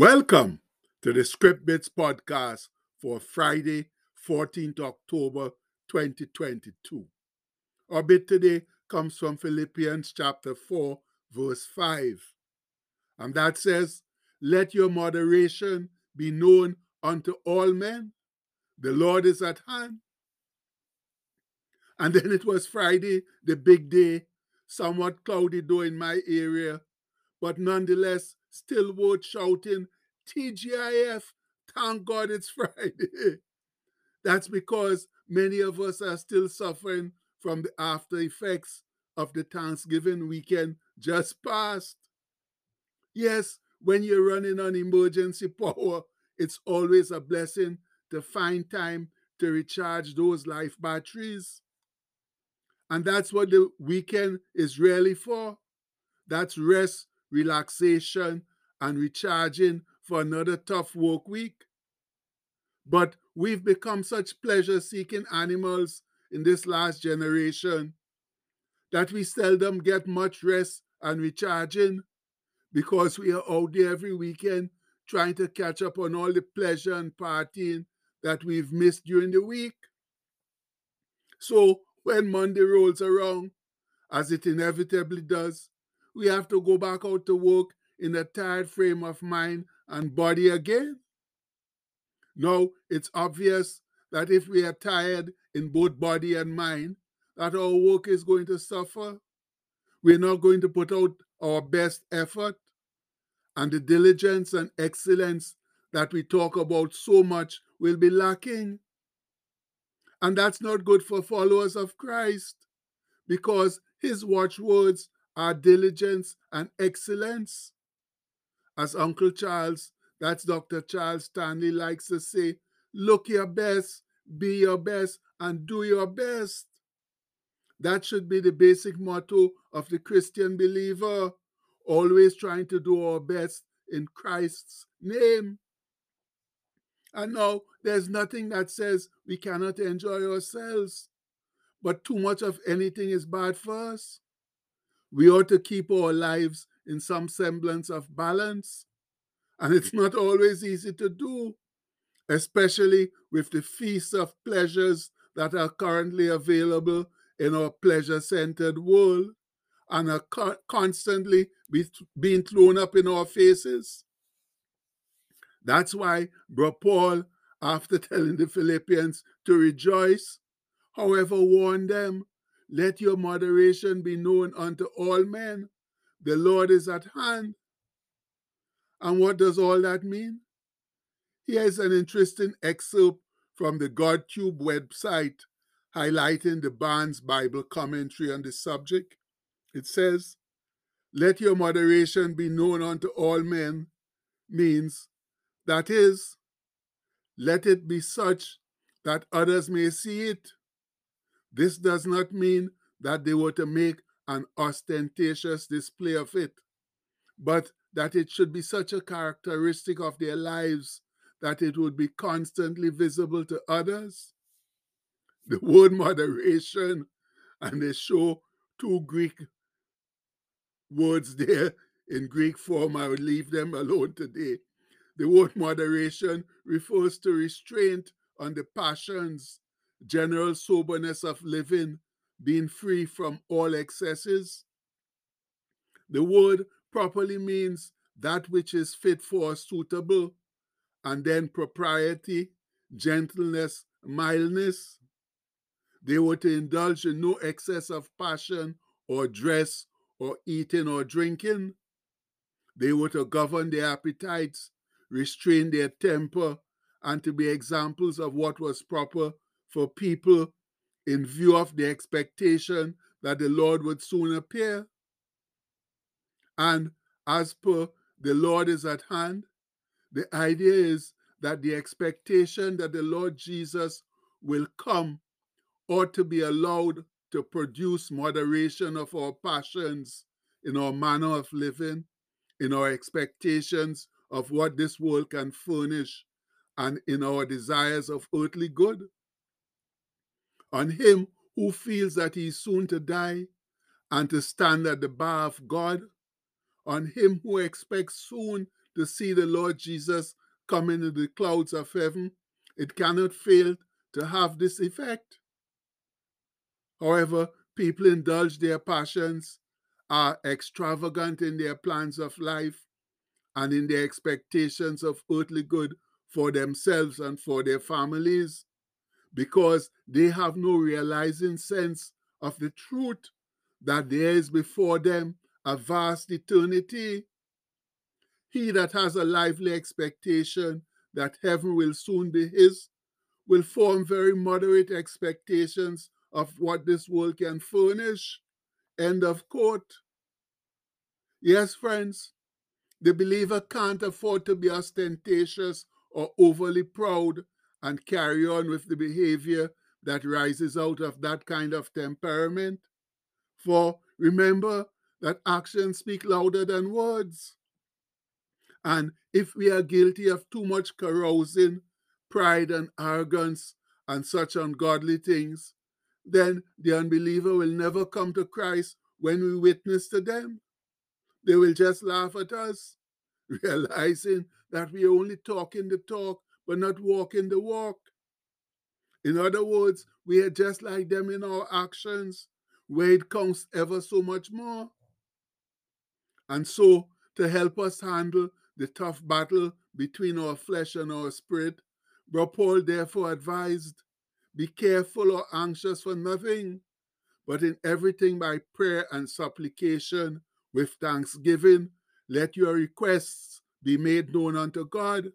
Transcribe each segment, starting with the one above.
Welcome to the Script Bits podcast for Friday, 14th October 2022. Our bit today comes from Philippians chapter 4, verse 5. And that says, Let your moderation be known unto all men. The Lord is at hand. And then it was Friday, the big day, somewhat cloudy though in my area, but nonetheless still worth shouting, TGIF, thank God it's Friday. That's because many of us are still suffering from the after effects of the Thanksgiving weekend just passed. Yes, when you're running on emergency power, it's always a blessing to find time to recharge those life batteries. And that's what the weekend is really for. That's rest relaxation, and recharging for another tough work week. But we've become such pleasure seeking animals in this last generation that we seldom get much rest and recharging because we are out there every weekend trying to catch up on all the pleasure and partying that we've missed during the week. So when Monday rolls around, as it inevitably does, we have to go back out to work in a tired frame of mind and body again? No, it's obvious that if we are tired in both body and mind, that our work is going to suffer. We're not going to put out our best effort, and the diligence and excellence that we talk about so much will be lacking. And that's not good for followers of Christ because his watchwords our diligence and excellence. As Uncle Charles, that's Dr. Charles Stanley, likes to say, look your best, be your best, and do your best. That should be the basic motto of the Christian believer, always trying to do our best in Christ's name. And now there's nothing that says we cannot enjoy ourselves, but too much of anything is bad for us. We ought to keep our lives in some semblance of balance. And it's not always easy to do, especially with the feast of pleasures that are currently available in our pleasure centered world and are co- constantly be, being thrown up in our faces. That's why Bro Paul, after telling the Philippians to rejoice, however, warned them let your moderation be known unto all men. The Lord is at hand. And what does all that mean? Here's an interesting excerpt from the GodTube website highlighting the Barnes Bible commentary on the subject. It says, Let your moderation be known unto all men means, that is, let it be such that others may see it this does not mean that they were to make an ostentatious display of it, but that it should be such a characteristic of their lives that it would be constantly visible to others. The word moderation, and they show two Greek words there in Greek form. I would leave them alone today. The word moderation refers to restraint on the passions general soberness of living, being free from all excesses. The word properly means that which is fit for suitable, and then propriety, gentleness, mildness. They were to indulge in no excess of passion or dress or eating or drinking. They were to govern their appetites, restrain their temper, and to be examples of what was proper for people in view of the expectation that the Lord would soon appear. And as per the Lord is at hand, the idea is that the expectation that the Lord Jesus will come ought to be allowed to produce moderation of our passions in our manner of living, in our expectations of what this world can furnish, and in our desires of earthly good on him who feels that he is soon to die and to stand at the bar of God, on him who expects soon to see the Lord Jesus come in the clouds of heaven, it cannot fail to have this effect. However, people indulge their passions, are extravagant in their plans of life, and in their expectations of earthly good for themselves and for their families, because they have no realizing sense of the truth that there is before them a vast eternity. He that has a lively expectation that heaven will soon be his will form very moderate expectations of what this world can furnish. End of quote. Yes, friends, the believer can't afford to be ostentatious or overly proud and carry on with the behavior that rises out of that kind of temperament. For remember that actions speak louder than words. And if we are guilty of too much carousing, pride, and arrogance, and such ungodly things, then the unbeliever will never come to Christ when we witness to them. They will just laugh at us, realizing that we are only talking the talk, but not walking the walk. In other words, we are just like them in our actions, where it counts ever so much more. And so, to help us handle the tough battle between our flesh and our spirit, Bro Paul therefore advised be careful or anxious for nothing, but in everything by prayer and supplication with thanksgiving, let your requests be made known unto God.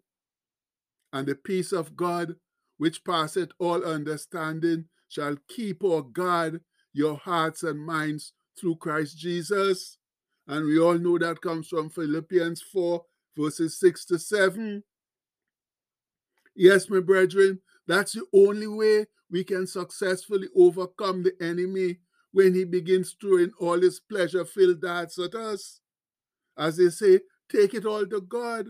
And the peace of God, which passeth all understanding, shall keep or guard your hearts and minds through Christ Jesus. And we all know that comes from Philippians 4, verses 6 to 7. Yes, my brethren, that's the only way we can successfully overcome the enemy when he begins throwing all his pleasure filled darts at us. As they say, take it all to God.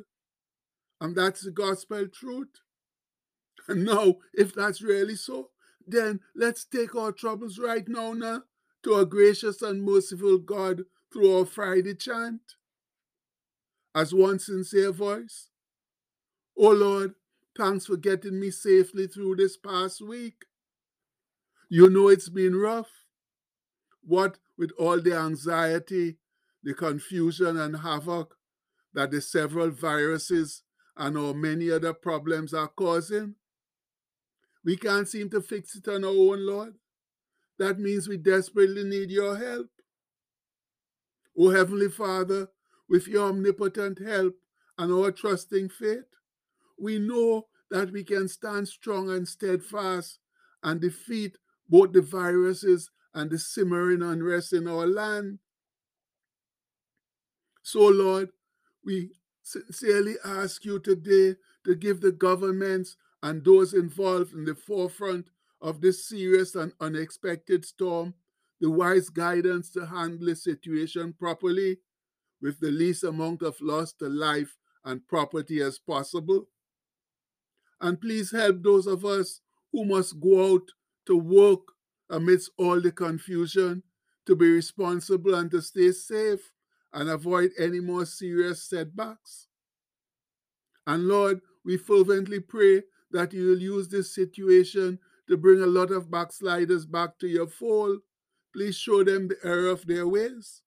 And that's the gospel truth. And now, if that's really so, then let's take our troubles right now, now to a gracious and merciful God through our Friday chant. As one sincere voice, Oh Lord, thanks for getting me safely through this past week. You know it's been rough. What with all the anxiety, the confusion, and havoc that the several viruses and our many other problems are causing? We can't seem to fix it on our own, Lord. That means we desperately need your help. O Heavenly Father, with your omnipotent help and our trusting faith, we know that we can stand strong and steadfast and defeat both the viruses and the simmering unrest in our land. So, Lord, we sincerely ask you today to give the governments and those involved in the forefront of this serious and unexpected storm the wise guidance to handle the situation properly with the least amount of loss to life and property as possible. And please help those of us who must go out to work amidst all the confusion to be responsible and to stay safe and avoid any more serious setbacks. And Lord, we fervently pray that you will use this situation to bring a lot of backsliders back to your fold. Please show them the error of their ways.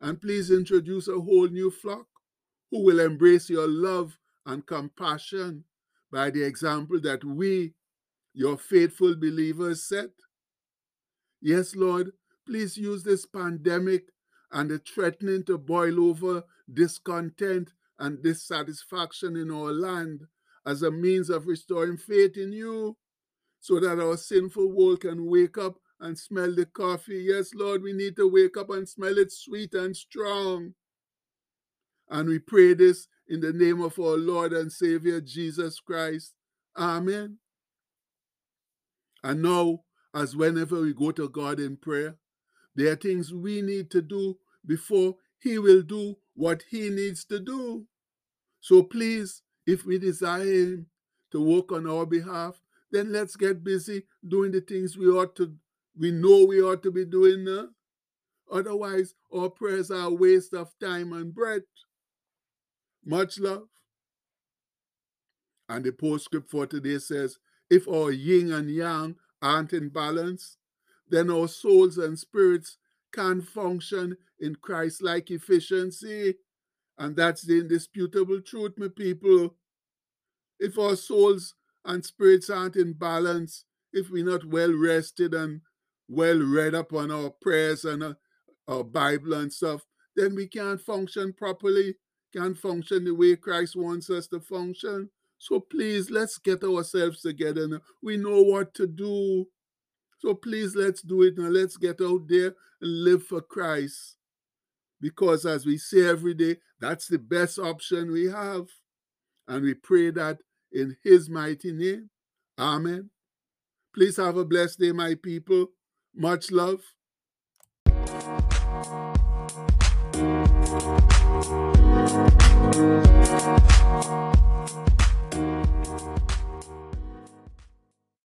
And please introduce a whole new flock who will embrace your love and compassion by the example that we, your faithful believers, set. Yes, Lord, please use this pandemic and the threatening to boil over discontent and dissatisfaction in our land as a means of restoring faith in you so that our sinful world can wake up and smell the coffee. Yes, Lord, we need to wake up and smell it sweet and strong. And we pray this in the name of our Lord and Savior Jesus Christ. Amen. And now, as whenever we go to God in prayer, there are things we need to do before He will do what He needs to do. So please, if we desire Him to work on our behalf, then let's get busy doing the things we ought to, we know we ought to be doing. Otherwise, our prayers are a waste of time and breath. Much love. And the postscript for today says, if our yin and yang aren't in balance, then our souls and spirits can function in Christ like efficiency. And that's the indisputable truth, my people. If our souls and spirits aren't in balance, if we're not well rested and well read up on our prayers and uh, our Bible and stuff, then we can't function properly, can't function the way Christ wants us to function. So please, let's get ourselves together. We know what to do. So please let's do it and let's get out there and live for Christ. Because as we say every day, that's the best option we have. And we pray that in his mighty name. Amen. Please have a blessed day, my people. Much love.